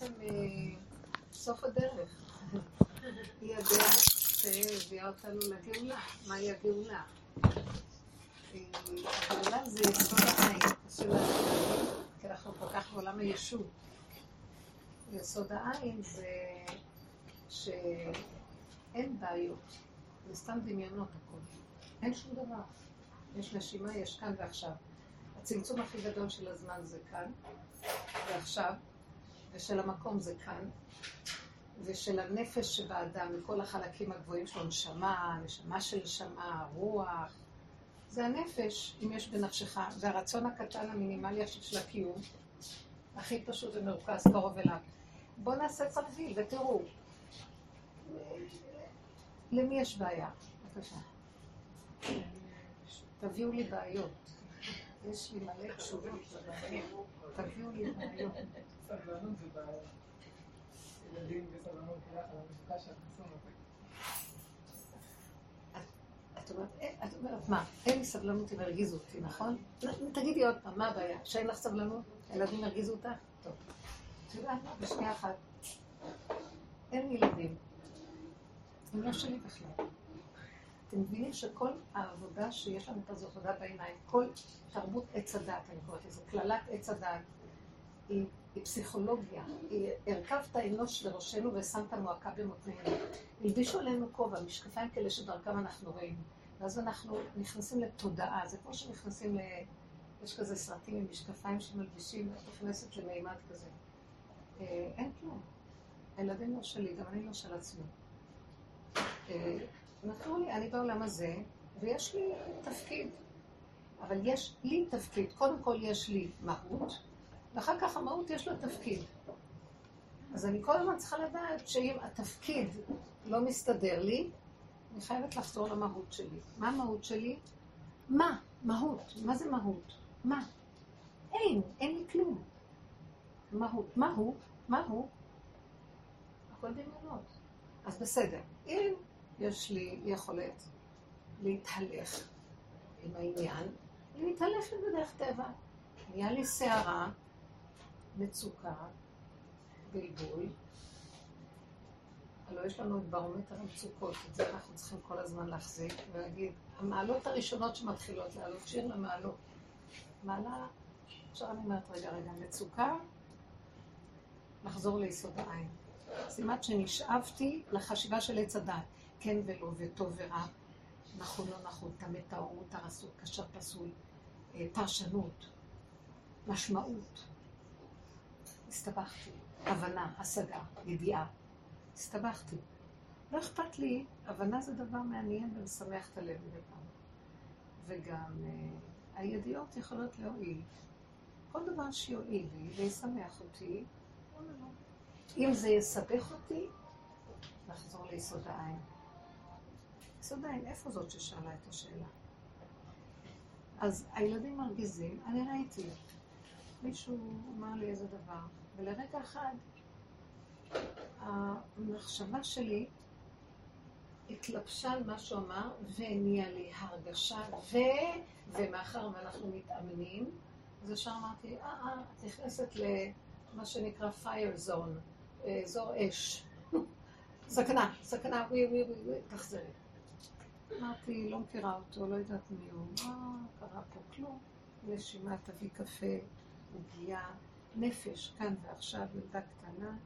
בעצם אה, סוף הדרך. היא הדרך שהביאה אותנו לגאולה. מהי הגאולה? אה, הגאולה זה יסוד העין, כי אנחנו כל כך בעולם הישות. יסוד העין זה שאין בעיות, זה סתם דמיונות הכול. אין שום דבר. יש נשימה, יש כאן ועכשיו. הצמצום הכי גדול של הזמן זה כאן ועכשיו, ושל המקום זה כאן, ושל הנפש שבאדם, מכל החלקים הגבוהים שלו, נשמה, נשמה של נשמה, רוח. זה הנפש, אם יש בנפשך, והרצון הקטן המינימלי עכשיו של הקיום, הכי פשוט ומרוכז, קרוב אליו. בואו נעשה תרגיל ותראו. למי יש בעיה? בבקשה. תביאו לי בעיות. יש לי מלא תשובות תביאו לי בעיות. סבלנות זה בעיה. ילדים בסבלנות ביחד, המפגש את אומרת, מה, אין לי סבלנות, הם הרגיזו אותי, נכון? תגידי עוד פעם, מה הבעיה? שאין לך סבלנות? הילדים הרגיזו אותך? טוב. את יודעת? בשנייה אחת. אין ילדים. הם לא שלי בכלל. אתם מבינים שכל העבודה שיש לנו פה זו עבודה בעיניים, כל תרבות עץ הדת, אני קוראת לזה, קללת עץ הדת, היא, היא פסיכולוגיה, היא הרכבת אנוש לראשנו ושמת מועקה במותנינו. הלבישו עלינו כובע, משקפיים כאלה שדרכם אנחנו רואים. ואז אנחנו נכנסים לתודעה, זה כמו שנכנסים ל... יש כזה סרטים עם משקפיים שמלבישים, ואת נכנסת למימד כזה. אה, אין כלום. הילדים לא שלי, גם אני לא של עצמי. אה, נתנו לי, אני בעולם הזה, ויש לי תפקיד. אבל יש לי תפקיד. קודם כל יש לי מהות, ואחר כך המהות יש לה תפקיד. אז אני כל הזמן צריכה לדעת שאם התפקיד לא מסתדר לי, אני חייבת לחזור למהות שלי. מה המהות שלי? מה? מהות. מה זה מהות? מה? אין, אין לי כלום. מהות. מה הוא? מה הוא? הכל דמיונות. אז בסדר. אם יש לי יכולת להתהלך עם העניין, להתהלך בדרך טבע. נהיה לי סערה, מצוקה, בלבול. הלוא יש לנו את ברומטר המצוקות, את זה אנחנו צריכים כל הזמן להחזיק ולהגיד, המעלות הראשונות שמתחילות לעלות, שיר למעלות. מעלה, עכשיו אני אומרת, רגע, רגע, מצוקה, לחזור ליסוד העין. סימן שנשאבתי לחשיבה של עץ הדת. כן ולא, וטוב ורע, נכון לא נכון, טמא טהור, מותר אסור, כשר פסול, אה, פרשנות, משמעות. הסתבכתי, הבנה, השגה, ידיעה. הסתבכתי. לא אכפת לי, הבנה זה דבר מעניין ומשמח את הלב מדי פעם. וגם uh, הידיעות יכולות להועיל. כל דבר שיועיל לי וישמח אותי, לא. אם זה יסבך אותי, נחזור ליסוד העין. יסוד העין, איפה זאת ששאלה את השאלה? אז הילדים מרגיזים, אני ראיתי, מישהו אמר לי איזה דבר, ולרגע אחד המחשבה שלי התלבשה על מה שהוא אמר, ונהיה לי הרגשה, ו... ומאחר ואנחנו מתאמנים, אז ישר אמרתי, אה, אה, את נכנסת למה שנקרא fire zone, אזור אש. סכנה, סכנה, ווי ווי ווי, תחזרי. אמרתי, לא מכירה אותו, לא יודעת מי הוא. מה קרה פה? כלום. נשימה, תביא קפה, עוגיה, נפש, כאן ועכשיו, ילדה קטנה.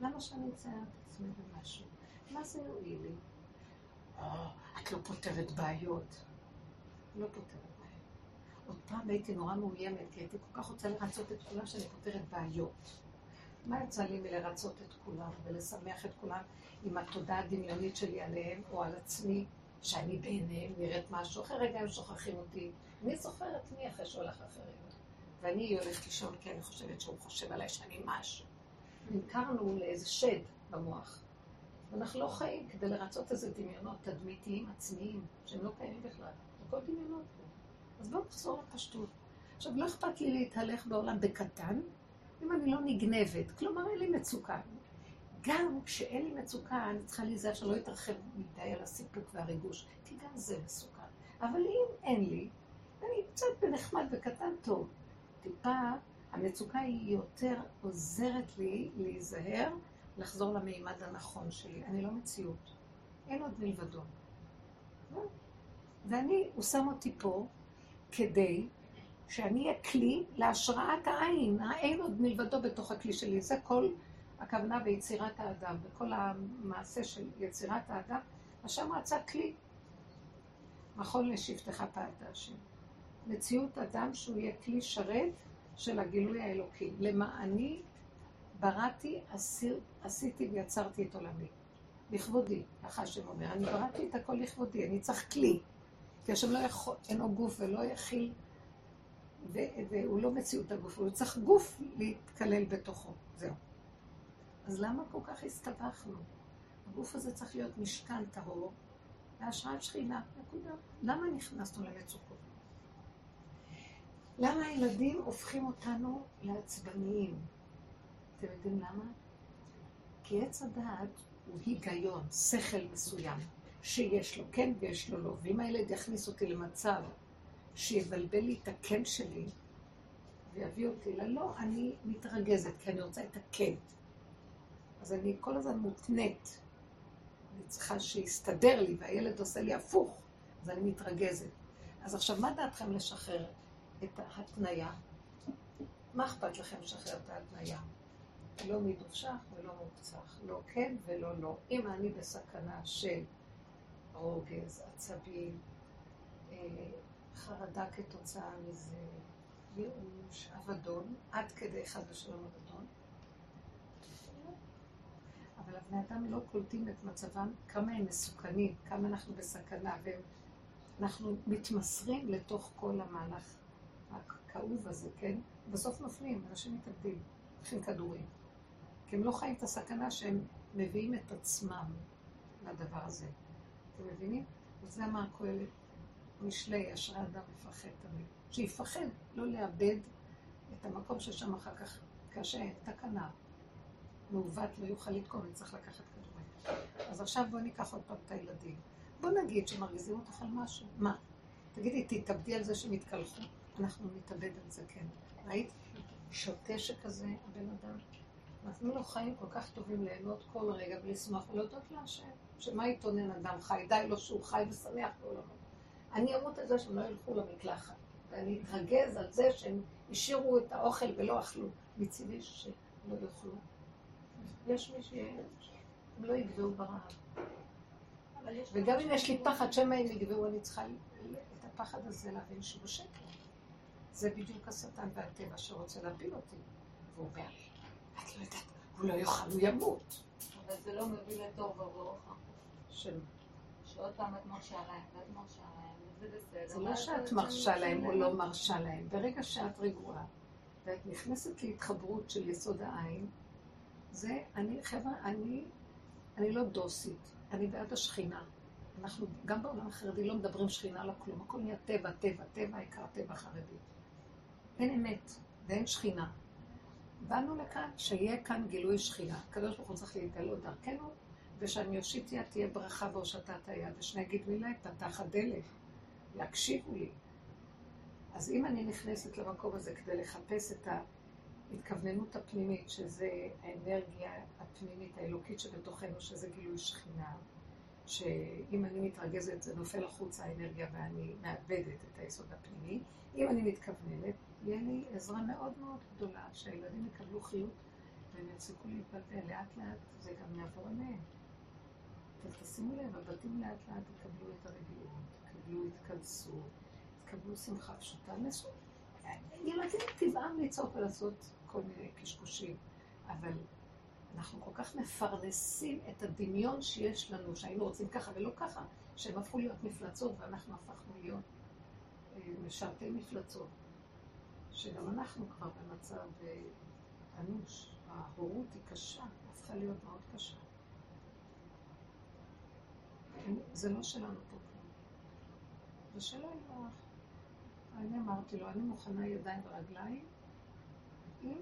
למה שאני אצייר את עצמי במשהו? מה זה יועיל לי? אה, את לא פותרת בעיות. לא פותרת בעיות. עוד פעם הייתי נורא מאוימת, כי הייתי כל כך רוצה לרצות את כולם שאני פותרת בעיות. מה יצא לי מלרצות את כולם ולשמח את כולם עם התודעה הדמיונית שלי עליהם או על עצמי? שאני בעיניהם נראית משהו, אחרי רגע הם שוכחים אותי. אני זוכרת מי אחרי שהולך אחרים. ואני הולכת לישון כי אני חושבת שהוא חושב עליי שאני משהו. נמכרנו לאיזה שד במוח. ואנחנו לא חיים כדי לרצות איזה דמיונות תדמיתיים עצמיים, שהם לא קיימים בכלל. הכל דמיונות. אז בואו נחזור לפשטות. עכשיו, לא אכפת לי להתהלך בעולם בקטן, אם אני לא נגנבת. כלומר, אין לי מצוקה. גם כשאין לי מצוקה, אני צריכה להיזהר שלא יתרחב מדי על הסיפוק והריגוש, כי גם זה מסוכן. אבל אם אין לי, אני קצת בנחמד וקטן טוב. טיפה המצוקה היא יותר עוזרת לי להיזהר, לחזור למימד הנכון שלי. אני לא מציאות. אין עוד מלבדו. ואני, הוא שם אותי פה כדי שאני אהיה כלי להשראת העין. האין עוד מלבדו בתוך הכלי שלי. זה כל הכוונה ביצירת האדם, וכל המעשה של יצירת האדם. השם רצה כלי. נכון לשבטך פעלת השם. מציאות אדם שהוא יהיה כלי שרת של הגילוי האלוקי. למעני בראתי, עשיתי ויצרתי את עולמי. לכבודי, ככה השם אומר. אני בראתי את הכל לכבודי, אני צריך כלי. כי השם לא יכול, אין לו גוף ולא יכיל, והוא לא מציאות הגוף, הוא צריך גוף להתקלל בתוכו. זהו. אז למה כל כך הסתבכנו? הגוף הזה צריך להיות משכן טהור, להשראת שכינה, נקודה. למה נכנסנו למצוקות? למה הילדים הופכים אותנו לעצבניים? אתם יודעים למה? כי עץ הדעת הוא היגיון, שכל מסוים, שיש לו כן ויש לו לא. ואם הילד יכניס אותי למצב שיבלבל לי את הכן שלי, ויביא אותי ללא, אני מתרגזת, כי אני רוצה את הכן. אז אני כל הזמן מותנית. אני צריכה שיסתדר לי, והילד עושה לי הפוך, אז אני מתרגזת. אז עכשיו, מה דעתכם לשחרר את ההתניה? מה אכפת לכם לשחרר את ההתניה? לא מדושך ולא מוקצח, לא כן ולא לא. אם אני בסכנה של רוגז, עצבים, אה, חרדה כתוצאה מזה, ייאוש, אבדון, עד כדי חד ושלום אבדון. אבל הבני אדם לא קולטים את מצבם, כמה הם מסוכנים, כמה אנחנו בסכנה, ואנחנו מתמסרים לתוך כל המהלך הכאוב הזה, כן? בסוף נופלים, אנשים מתאבדים, לוקחים כדורים. כי הם לא חיים את הסכנה שהם מביאים את עצמם לדבר הזה. אתם מבינים? וזה אמר קהלת, משלי, אשרי אדם מפחד תמיד. שיפחד, לא לאבד את המקום ששם אחר כך קשה, תקנה. מעוות לא יוכל לתקום, צריך לקחת כדורים. אז עכשיו בואו ניקח עוד פעם את הילדים. בואו נגיד שמרגיזים אותך על משהו. מה? תגידי, תתאבדי על זה שהם יתקלחו. אנחנו נתאבד על זה, כן. ראית? שוטה שכזה, הבן אדם. נתנו לו חיים כל כך טובים ליהנות כל רגע ולשמוח ולהודות להשם. שמה יתונן אדם חי? די לו שהוא חי ושמח בעולמו. אני אמות על זה שהם לא ילכו למקלחת. ואני אתרגז על זה שהם השאירו את האוכל ולא אכלו. מצידי שלא יאכלו. יש מי שהם לא יגבעו ברעב. וגם אם יש לי פחד שמא הם יגבעו, אני צריכה את הפחד הזה להבין שהוא שקר. זה בדיוק השטן והטבע שרוצה להפיל אותי. והוא אומר, את לא יודעת, הוא לא יאכל, הוא ימות. אבל זה לא מביא לטוב וברכה. של... שעוד פעם את מרשה להם, ואת מרשה להם, וזה בסדר. זה לא שאת מרשה להם או לא מרשה להם. ברגע שאת רגועה, ואת נכנסת להתחברות של יסוד העין, זה, אני, חבר'ה, אני, אני לא דוסית, אני בעד השכינה. אנחנו, גם בעולם החרדי לא מדברים שכינה, לא כלום, הכל נהיה טבע, טבע, טבע, עיקר טבע חרדי. אין אמת ואין שכינה. באנו לכאן שיהיה כאן גילוי שכינה. הקדוש ברוך הוא צריך להתגלות דרכנו, ושאני אושיט יד תהיה ברכה והושטת היד, ושאני אגיד מילה, פתח הדלת, יקשיבו לי. אז אם אני נכנסת למקום הזה כדי לחפש את ההתכווננות הפנימית, שזה האנרגיה הפנימית האלוקית שבתוכנו, שזה גילוי שכינה, שאם אני מתרגזת זה נופל החוצה האנרגיה ואני מאבדת את היסוד הפנימי. אם אני מתכווננת, יהיה לי עזרה מאוד מאוד גדולה, שהילדים יקבלו חיות והם יפסיקו להתבלבל. לאט לאט זה גם יעבור עליהם. אבל תשימו לב, הבתים לאט לאט יקבלו את הרגילות, יקבלו התכנסות, יקבלו שמחה פשוטה. נסו. ילדים טבעם לצעוק ולעשות כל מיני קשקושים, אבל אנחנו כל כך מפרנסים את הדמיון שיש לנו, שהיינו רוצים ככה ולא ככה, שהם הפכו להיות מפלצות ואנחנו הפכנו להיות אה, משרתי מפלצות. שגם אנחנו כבר במצב אה, אנוש. ההורות היא קשה, הפכה להיות מאוד קשה. זה לא שלנו פה כלום. זה שלו יברך. אני אמרתי לו, אני מוכנה ידיים ורגליים עם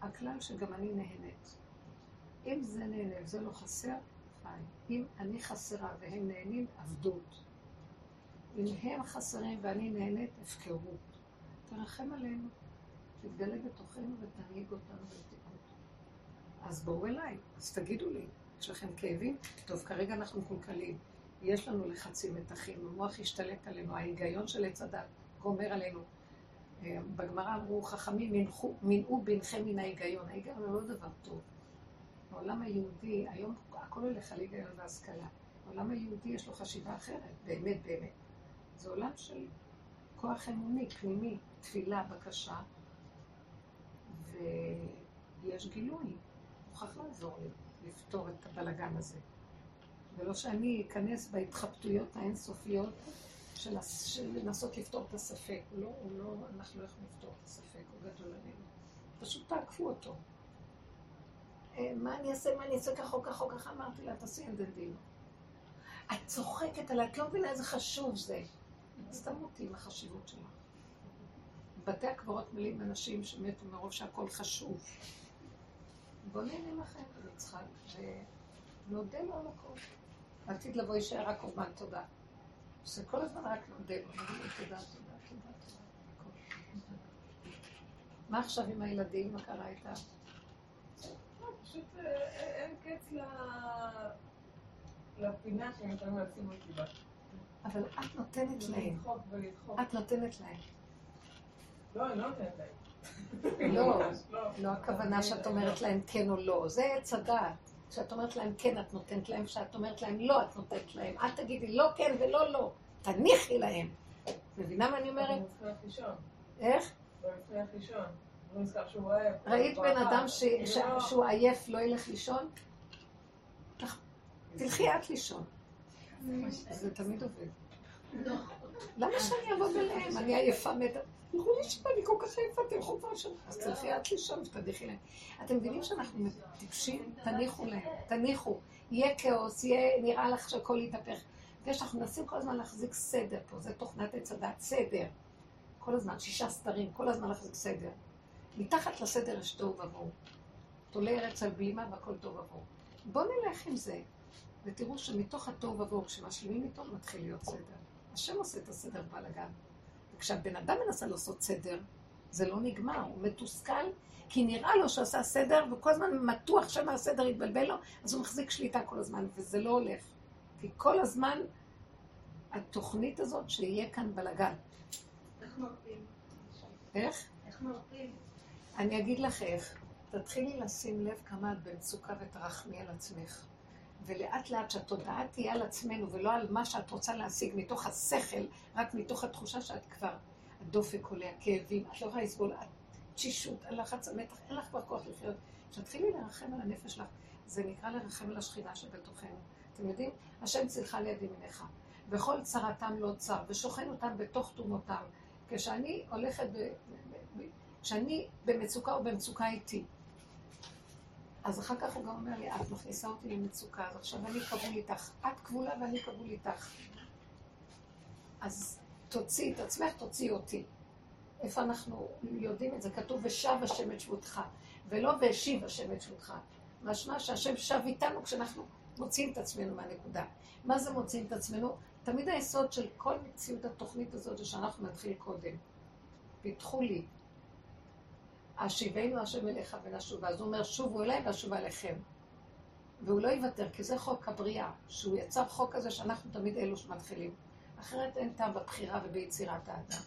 הכלל שגם אני נהנית. אם זה נהנה וזה לא חסר, חי. אם אני חסרה והם נהנים, עבדות. אם הם חסרים ואני נהנית, הפקרות. תרחם עלינו. תתגלה בתוכנו ותנהיג אותנו בתיקות. אז בואו אליי, אז תגידו לי, יש לכם כאבים? טוב, כרגע אנחנו מקולקלים. יש לנו לחצים מתחים, המוח השתלט עלינו, ההיגיון של עץ הדת גומר עלינו. אה, בגמרא אמרו, חכמים מנעו בינכם מן ההיגיון. ההיגיון הוא לא דבר טוב. העולם היהודי, היום הכל הולך על היגיון והשכלה. העולם היהודי יש לו חשיבה אחרת, באמת באמת. זה עולם של כוח אמוני, פנימי, תפילה, בקשה, ויש גילוי. מוכרח לעזור לי לפתור את הבלגן הזה. ולא שאני אכנס בהתחבטויות האינסופיות של, לנסות לפתור את הספק. הוא לא, הוא לא, אנחנו לא יכולים לפתור את הספק, הוא גדול עלינו. פשוט תעקפו אותו. אה, מה אני אעשה, מה אני אעשה ככה ככה ככה? אמרתי לה, תעשי אנדנדים. את צוחקת עליי, את לא מבינה איזה חשוב זה. סתם אותי עם החשיבות שלך. בתי הקברות מלאים אנשים שמתו מרוב שהכל חשוב. בוא נהנה לכם, ונצחק, ונודה לו על הכל. עתיד לבוא יישאר רק קורבן תודה. שכל הזמן רק נודה לו, נגיד לו תודה, תודה, תודה, תודה. מה עכשיו עם הילדים? מה קרה איתם? לא, פשוט אה, אה, אין קץ לפינה שהם יכולים לשים אותי בה. אבל את נותנת להם. את נותנת להם. לא, אני לא נותנת להם. לא, לא הכוונה שאת אומרת להם כן או לא, זה עץ הדעת. כשאת אומרת להם כן, את נותנת להם, כשאת אומרת להם לא, את נותנת להם. אל תגידי לא כן ולא לא, תניחי להם. מבינה מה אני אומרת? איך? ראית בן אדם לא- שהוא עייף לא ילך לישון? תלכי את לישון. זה תמיד עובד. למה שאני אעבוד אליהם? אני עייפה מתה. תלכו לישון, אני כל כך עייפה, תלכו כבר שם. אז תלכי את לישון ותניחי להם. אתם מבינים שאנחנו טיפשים? תניחו להם, תניחו. יהיה כאוס, יהיה, נראה לך שהכל יתהפך. אנחנו מנסים כל הזמן להחזיק סדר פה, זה תוכנת עץ הדת, סדר. כל הזמן, שישה סתרים, כל הזמן להחזיק סדר. מתחת לסדר יש תוהו ובוהו. תולה ארץ על בלימה והכל תוהו ובוהו. בואו נלך עם זה. ותראו שמתוך התוהו ובוהו, כשמשלימים איתו, מתחיל להיות סדר. השם עושה את הסדר בלאגן. וכשהבן אדם מנסה לעשות סדר, זה לא נגמר, הוא מתוסכל, כי נראה לו שעשה סדר, וכל הזמן מתוח שמהסדר יתבלבל לו, אז הוא מחזיק שליטה כל הזמן, וזה לא הולך. כי כל הזמן התוכנית הזאת שיהיה כאן בלאגן. איך מרפאים? איך? איך מרפאים? אני אגיד לך איך. תתחילי לשים לב כמה את במצוקה ותרחמי על עצמך. ולאט לאט שהתודעה תהיה על עצמנו ולא על מה שאת רוצה להשיג מתוך השכל, רק מתוך התחושה שאת כבר, הדופק עולה, הכאבים, את לא יכולה לסבול, התשישות, הלחץ, המתח, אין לך כבר כוח לחיות. כשתתחילי לרחם על הנפש שלך, זה נקרא לרחם על השכינה שבתוכנו. אתם יודעים? השם צילך ליד ימיניך. וכל צרתם לא צר, ושוכן אותם בתוך תומותם. כשאני הולכת, כשאני במצוקה או במצוקה איתי, אז אחר כך הוא גם אומר לי, את מכניסה אותי למצוקה, אז עכשיו אני כבול איתך. את כבולה ואני כבול איתך. אז תוציאי את עצמך, תוציאי אותי. איפה אנחנו יודעים את זה? כתוב ושב השם את שבותך, ולא והשיב השם את שבותך. משמע שהשם שב איתנו כשאנחנו מוציאים את עצמנו מהנקודה. מה זה מוציאים את עצמנו? תמיד היסוד של כל מציאות התוכנית הזאת זה שאנחנו נתחיל קודם. פיתחו לי, השיבנו השם אליך ונשובה. אז הוא אומר, שובו אליי ואשובה אליכם. והוא לא יוותר, כי זה חוק הבריאה, שהוא יצר חוק כזה שאנחנו תמיד אלו שמתחילים. אחרת אין טעם בבחירה וביצירת האדם.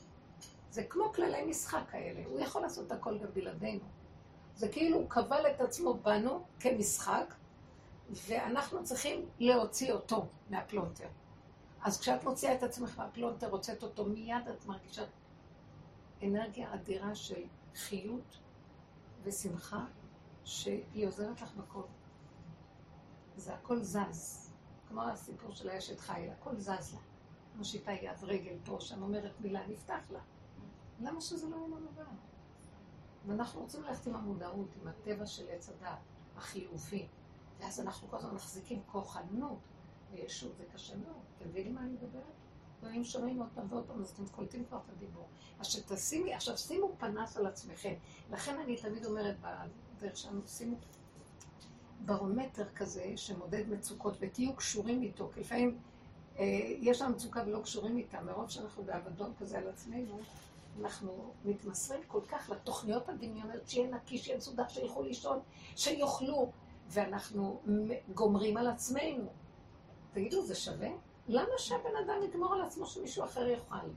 זה כמו כללי משחק כאלה, הוא יכול לעשות הכל גם בלעדינו. זה כאילו הוא קבל את עצמו בנו כמשחק, ואנחנו צריכים להוציא אותו מהפלונטר. אז כשאת מוציאה את עצמך מהפלונטר, הוצאת אותו, מיד את מרגישה אנרגיה אדירה של חיות ושמחה שהיא עוזרת לך בכל. זה הכל זז. כמו הסיפור של האשת חיל, הכל זז לה. מושיטה יד, רגל פה, שם אומרת מילה, נפתח לה. למה שזה לא יהיה לנו גם? ואנחנו רוצים ללכת עם המודעות, עם הטבע של עץ הדת, החיובי. ואז אנחנו כל הזמן מחזיקים כוחנות וישות, מאוד. אתם מבינים מה אני מדברת? ואם שומעים פעם ועוד פעם, אז אתם קולטים כבר את הדיבור. אז שתשימי, עכשיו שימו פנס על עצמכם. לכן אני תמיד אומרת בדרך שלנו, שימו ברומטר כזה שמודד מצוקות ותהיו קשורים איתו, כי לפעמים אה, יש לנו מצוקה ולא קשורים איתה, מרוב שאנחנו באבדון כזה על עצמנו, אנחנו מתמסרים כל כך לתוכניות הדמיוניות, שיהיה נקי, שיהיה מסודר, שילכו לישון, שיאכלו, ואנחנו גומרים על עצמנו. תגידו, זה שווה? למה שהבן אדם יגמור על עצמו שמישהו אחר יאכל?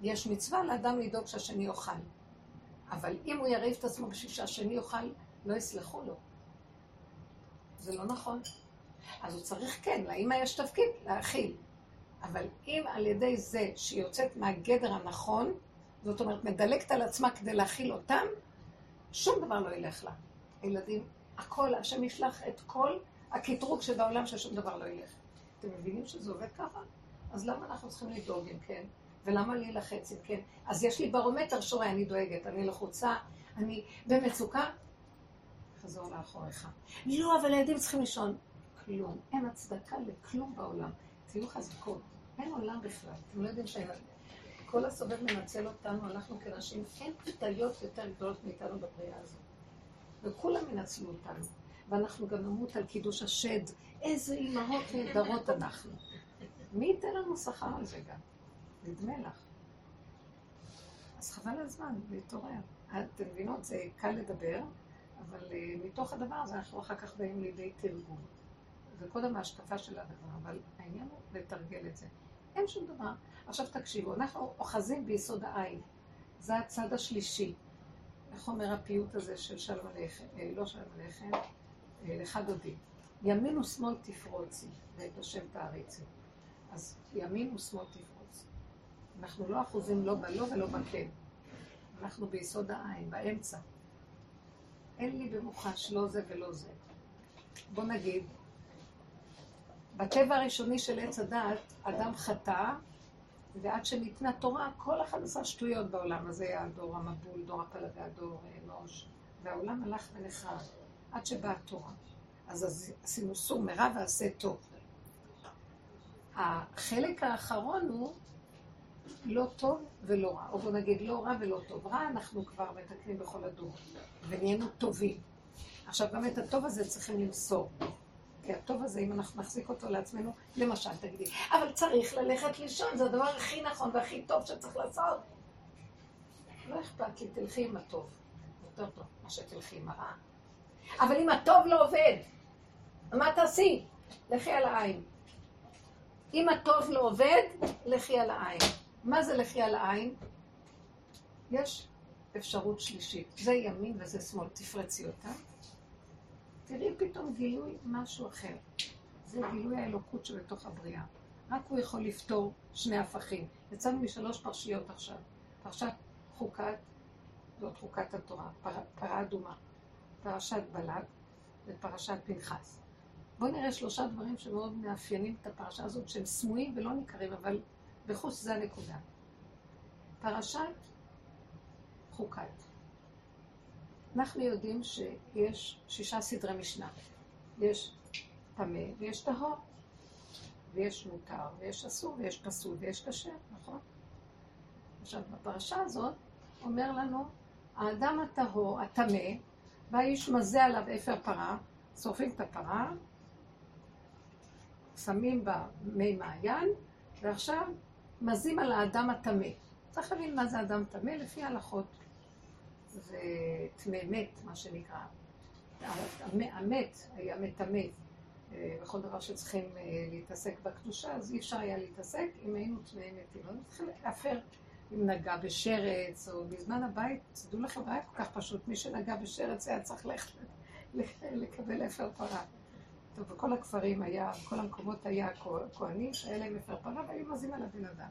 יש מצווה לאדם לדאוג שהשני יאכל. אבל אם הוא יריב את עצמו בשביל שהשני יאכל, לא יסלחו לו. זה לא נכון. אז הוא צריך כן, לאמא יש תפקיד להאכיל. אבל אם על ידי זה שהיא יוצאת מהגדר הנכון, זאת אומרת, מדלגת על עצמה כדי להכיל אותם, שום דבר לא ילך לה. הילדים, הכל, השם ישלח את כל הקטרוג שבעולם ששום דבר לא ילך. אתם מבינים שזה עובד ככה? אז למה אנחנו צריכים לדאוג אם כן? ולמה להילחץ אם כן? אז יש לי ברומטר שורי, אני דואגת, אני לחוצה, אני במצוקה, חזור לאחוריך. לא, אבל הילדים צריכים לישון. כלום. אין הצדקה לכלום בעולם. תהיו חזקות. אין עולם בכלל. אתם לא יודעים כל הסובב מנצל אותנו, אנחנו כנשים, אין פתאיות יותר גדולות מאיתנו בבריאה הזאת. וכולם ינצלו אותנו. ואנחנו גם נמות על קידוש השד. איזה אימהות נהדרות אנחנו. מי ייתן לנו שכר על זה גם? נדמה לך. אז חבל הזמן להתעורר. אתם מבינות, זה קל לדבר, אבל uh, מתוך הדבר הזה אנחנו אחר כך באים לידי תרגום. זה קודם ההשקפה של הדבר, אבל העניין הוא לתרגל את זה. אין שום דבר. עכשיו תקשיבו, אנחנו אוחזים ביסוד העין. זה הצד השלישי. איך אומר הפיוט הזה של שלום עליכם, אה, לא שלום עליכם, אה, לך דודי. ימין ושמאל תפרוצי, ואת השם תעריצי. אז ימין ושמאל תפרוצי. אנחנו לא אחוזים לא בלא ולא בכן. אנחנו ביסוד העין, באמצע. אין לי במוחש לא זה ולא זה. בוא נגיד, בטבע הראשוני של עץ הדעת, אדם חטא, ועד שניתנה תורה, כל אחד עשה שטויות בעולם הזה, היה דור המבול, דור הפלגה, דור אנוש, והעולם הלך ונחרב, עד שבאה התורה. אז עשינו סור מרע ועשה טוב. החלק האחרון הוא לא טוב ולא רע, או בוא נגיד לא רע ולא טוב. רע אנחנו כבר מתקנים בכל הדור, ונהיינו טובים. עכשיו, גם את הטוב הזה צריכים למסור. כי הטוב הזה, אם אנחנו נחזיק אותו לעצמנו, למשל, תגידי, אבל צריך ללכת לישון, זה הדבר הכי נכון והכי טוב שצריך לעשות. לא אכפת לי, תלכי עם הטוב. יותר טוב מה שתלכי עם הרע. אבל אם הטוב לא עובד, מה תעשי? לכי על העין. אם הטוב לא עובד, לכי על העין. מה זה לכי על העין? יש אפשרות שלישית. זה ימין וזה שמאל, תפרצי אותה. תראי פתאום גילוי משהו אחר. זה גילוי האלוקות שבתוך הבריאה. רק הוא יכול לפתור שני הפכים. יצאנו משלוש פרשיות עכשיו. פרשת חוקת, זאת חוקת התורה, פר, פרה אדומה, פרשת בלק ופרשת פנחס. בואו נראה שלושה דברים שמאוד מאפיינים את הפרשה הזאת, שהם סמויים ולא ניכרים, אבל בחוץ זה הנקודה. פרשת חוקת. אנחנו יודעים שיש שישה סדרי משנה. יש טמא ויש טהור, ויש מותר ויש אסור ויש פסול ויש כשר, נכון? עכשיו, בפרשה הזאת אומר לנו, האדם הטהור, הטמא, בא איש מזה עליו אפר פרה, שורפים את הפרה, שמים בה מי מעיין, ועכשיו מזים על האדם הטמא. צריך להבין מה זה אדם טמא לפי ההלכות. זה טמא מת, מה שנקרא. המת היה מטמא. אה, בכל דבר שצריכים אה, להתעסק בקדושה, אז אי אפשר היה להתעסק אם היינו טמאי מתים. לא צריכים להפר אם נגע בשרץ, או בזמן הבית, תדעו לכם, היה כל כך פשוט, מי שנגע בשרץ היה צריך ללכת לקבל אפר פרה. טוב, בכל הכפרים היה, בכל המקומות היה כהנים שהיה להם אפר פרה והיו מזים על הבן אדם.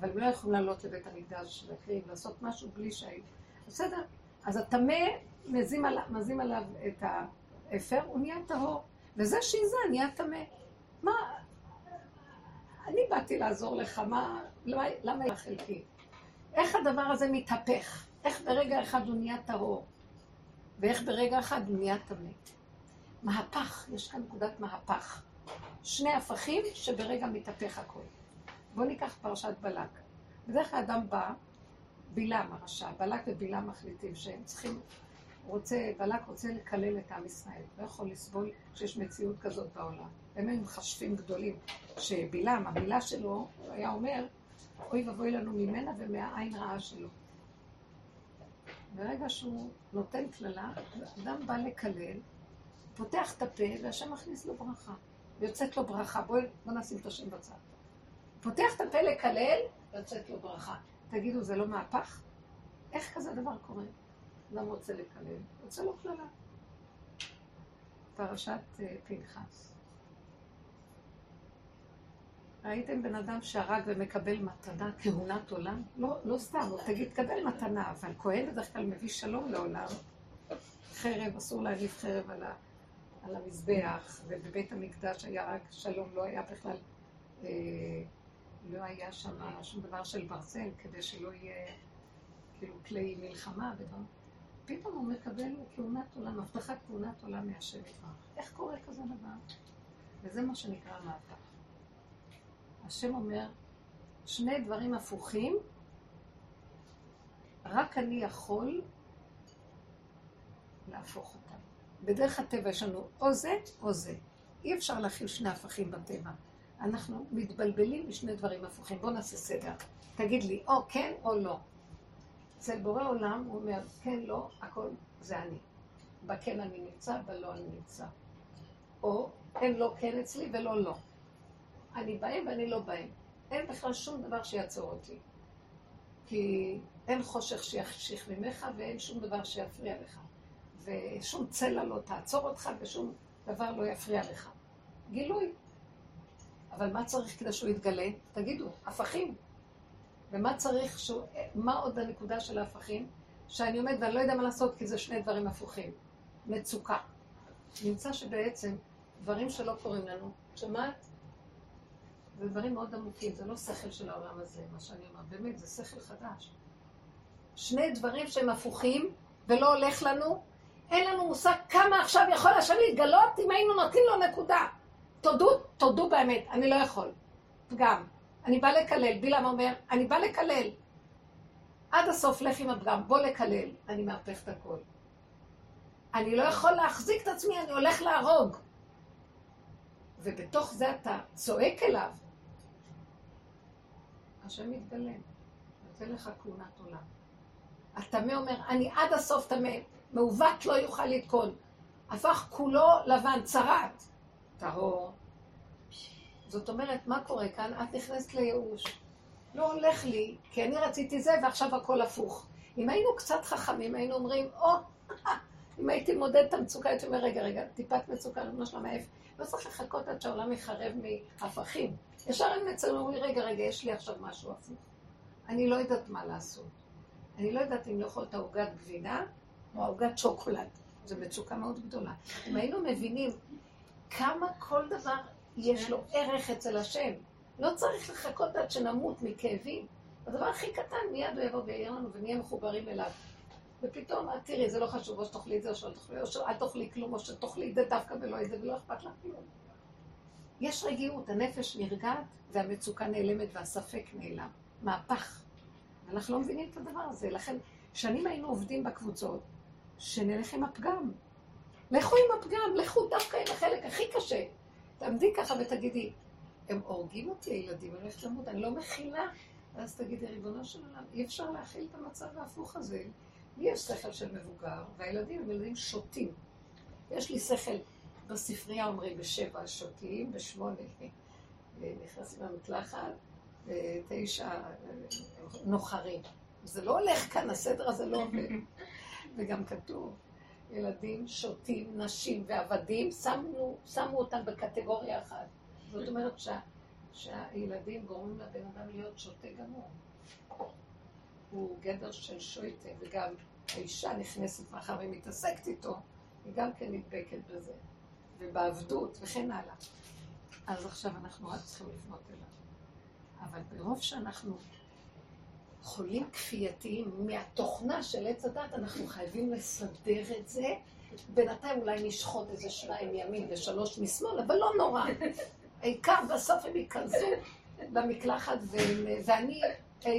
אבל הם לא יכולים לעלות לבית המקדש, להקריב, לעשות משהו בלי שהיו. בסדר, אז הטמא מזים, על, מזים עליו את האפר, הוא נהיה טהור. וזה שזה נהיה טמא. מה, אני באתי לעזור לך, מה, למה היה חלקי? איך הדבר הזה מתהפך? איך ברגע אחד הוא נהיה טהור? ואיך ברגע אחד הוא נהיה טמא? מהפך, יש כאן נקודת מהפך. שני הפכים שברגע מתהפך הכול. בואו ניקח פרשת בלק. בדרך כלל אדם בא, בלעם הרשע, בלק ובלעם מחליטים שהם צריכים, רוצה, בלק רוצה לקלל את עם ישראל, לא יכול לסבול שיש מציאות כזאת בעולם. הם היו מחשבים גדולים, שבלעם, המילה שלו, הוא היה אומר, אוי ואבוי לנו ממנה ומהעין רעה שלו. ברגע שהוא נותן קללה, אדם בא לקלל, פותח את הפה, והשם מכניס לו ברכה. ויוצאת לו ברכה. בואי, בוא נשים את השם בצד. פותח את הפה לקלל, יוצאת לו ברכה. תגידו, זה לא מהפך? איך כזה דבר קורה? אדם רוצה לקלל, יוצא לו קללה. פרשת אה, פנחס. ראיתם בן אדם שהרג ומקבל מתנה, כהונת עולם? לא, לא סתם, תגיד, קבל מתנה, אבל כהן בדרך כלל מביא שלום לעולם. חרב, אסור להניף חרב על, ה, על המזבח, ובבית המקדש היה רק שלום, לא היה בכלל, אה, לא היה שם שום דבר של ברזל, כדי שלא יהיה כאילו כלי מלחמה ודברים. פתאום הוא מקבל כהונת עולם, הבטחת כהונת עולם מהשם יתברך. איך קורה כזה דבר? וזה מה שנקרא מהפך. השם אומר, שני דברים הפוכים, רק אני יכול להפוך אותם. בדרך הטבע יש לנו או זה או זה. אי אפשר להכיל שני הפכים בטבע. אנחנו מתבלבלים בשני דברים הפוכים. בואו נעשה סדר. תגיד לי, או כן או לא. אצל בורא עולם הוא אומר, כן, לא, הכל זה אני. בכן אני נמצא, בלא אני נמצא. או אין לא כן אצלי ולא לא. אני בהם ואני לא בהם. אין בכלל שום דבר שיעצור אותי. כי אין חושך שיחשיך ממך ואין שום דבר שיפריע לך. ושום צלע לא תעצור אותך ושום דבר לא יפריע לך. גילוי. אבל מה צריך כדי שהוא יתגלה? תגידו, הפכים. ומה צריך שהוא... מה עוד הנקודה של ההפכים? שאני עומד ואני לא יודע מה לעשות כי זה שני דברים הפוכים. מצוקה. נמצא שבעצם דברים שלא קורים לנו, שמעת? זה דברים מאוד עמוקים, זה לא שכל של העולם הזה, מה שאני אומרת, באמת, זה שכל חדש. שני דברים שהם הפוכים ולא הולך לנו, אין לנו מושג כמה עכשיו יכול השם להתגלות אם היינו נותנים לו נקודה. תודו, תודו באמת, אני לא יכול. פגם. אני בא לקלל, בלעם אומר, אני בא לקלל. עד הסוף לך עם הפגם, בוא לקלל. אני מהפך את הכל. אני לא יכול להחזיק את עצמי, אני הולך להרוג. ובתוך זה אתה צועק אליו, השם מתגלם, נותן לך כהונת עולם. הטמא אומר, אני עד הסוף טמא, מעוות לא יוכל לתקון. הפך כולו לבן, צרעת, טהור. זאת אומרת, מה קורה כאן? את נכנסת לייאוש. לא הולך לי, כי אני רציתי זה ועכשיו הכל הפוך. אם היינו קצת חכמים, היינו אומרים, או, אם הייתי מודד את המצוקה, הייתי אומר, רגע, רגע, טיפת מצוקה, לא שלמה מאיפה. לא צריך לחכות עד שהעולם יחרב מהפכים. ישר הם נצאים ואומרים, רגע, רגע, יש לי עכשיו משהו הפוך. אני לא יודעת מה לעשות. אני לא יודעת אם לאכול את העוגת גבינה או העוגת שוקולד. זו מצוקה מאוד גדולה. אם היינו מבינים כמה כל דבר יש לו ערך אצל השם, לא צריך לחכות עד שנמות מכאבים. הדבר הכי קטן, מיד הוא יבוא ויעיר לנו ונהיה מחוברים אליו. ופתאום, את תראי, זה לא חשוב, או שתאכלי את זה או שלא תאכלי, או שאל תאכלי כלום, או שתאכלי את זה דווקא ולא את זה, ולא אכפת לך כלום. יש רגיעות, הנפש נרגעת, והמצוקה נעלמת והספק נעלם. מהפך. אנחנו לא מבינים את הדבר הזה. לכן, שנים היינו עובדים בקבוצות, שנלך עם הפגם. לכו עם הפגם, לכו דווקא עם החלק הכי קשה. תעמדי ככה ותגידי, הם הורגים אותי, הילדים, אני הולכת למות, אני לא מכילה. ואז תגידי, ריבונו של עולם, אי אפשר להכיל את המצב ההפוך הזה. לי יש שכל של מבוגר, והילדים הם ילדים שותים. יש לי שכל, בספרייה אומרים בשבע שותים, בשמונה נכנסים למקלחת, בתשע נוחרים. זה לא הולך כאן, הסדר הזה לא עובד. וגם כתוב, ילדים שותים, נשים ועבדים, שמו, שמו אותם בקטגוריה אחת. זאת אומרת שה, שהילדים גורמים לבן אדם להיות שותה גמור. הוא גדר של שויטה, וגם האישה נכנסת מאחר והיא מתעסקת איתו, היא גם כן נדבקת בזה, ובעבדות וכן הלאה. אז עכשיו אנחנו רק צריכים לפנות אליו. אבל ברוב שאנחנו חולים כפייתיים מהתוכנה של עץ הדת, אנחנו חייבים לסדר את זה. בינתיים אולי נשחוט איזה שניים מימין ושלוש משמאל, אבל לא נורא. העיקר בסוף הם ייכנסו למקלחת, ואני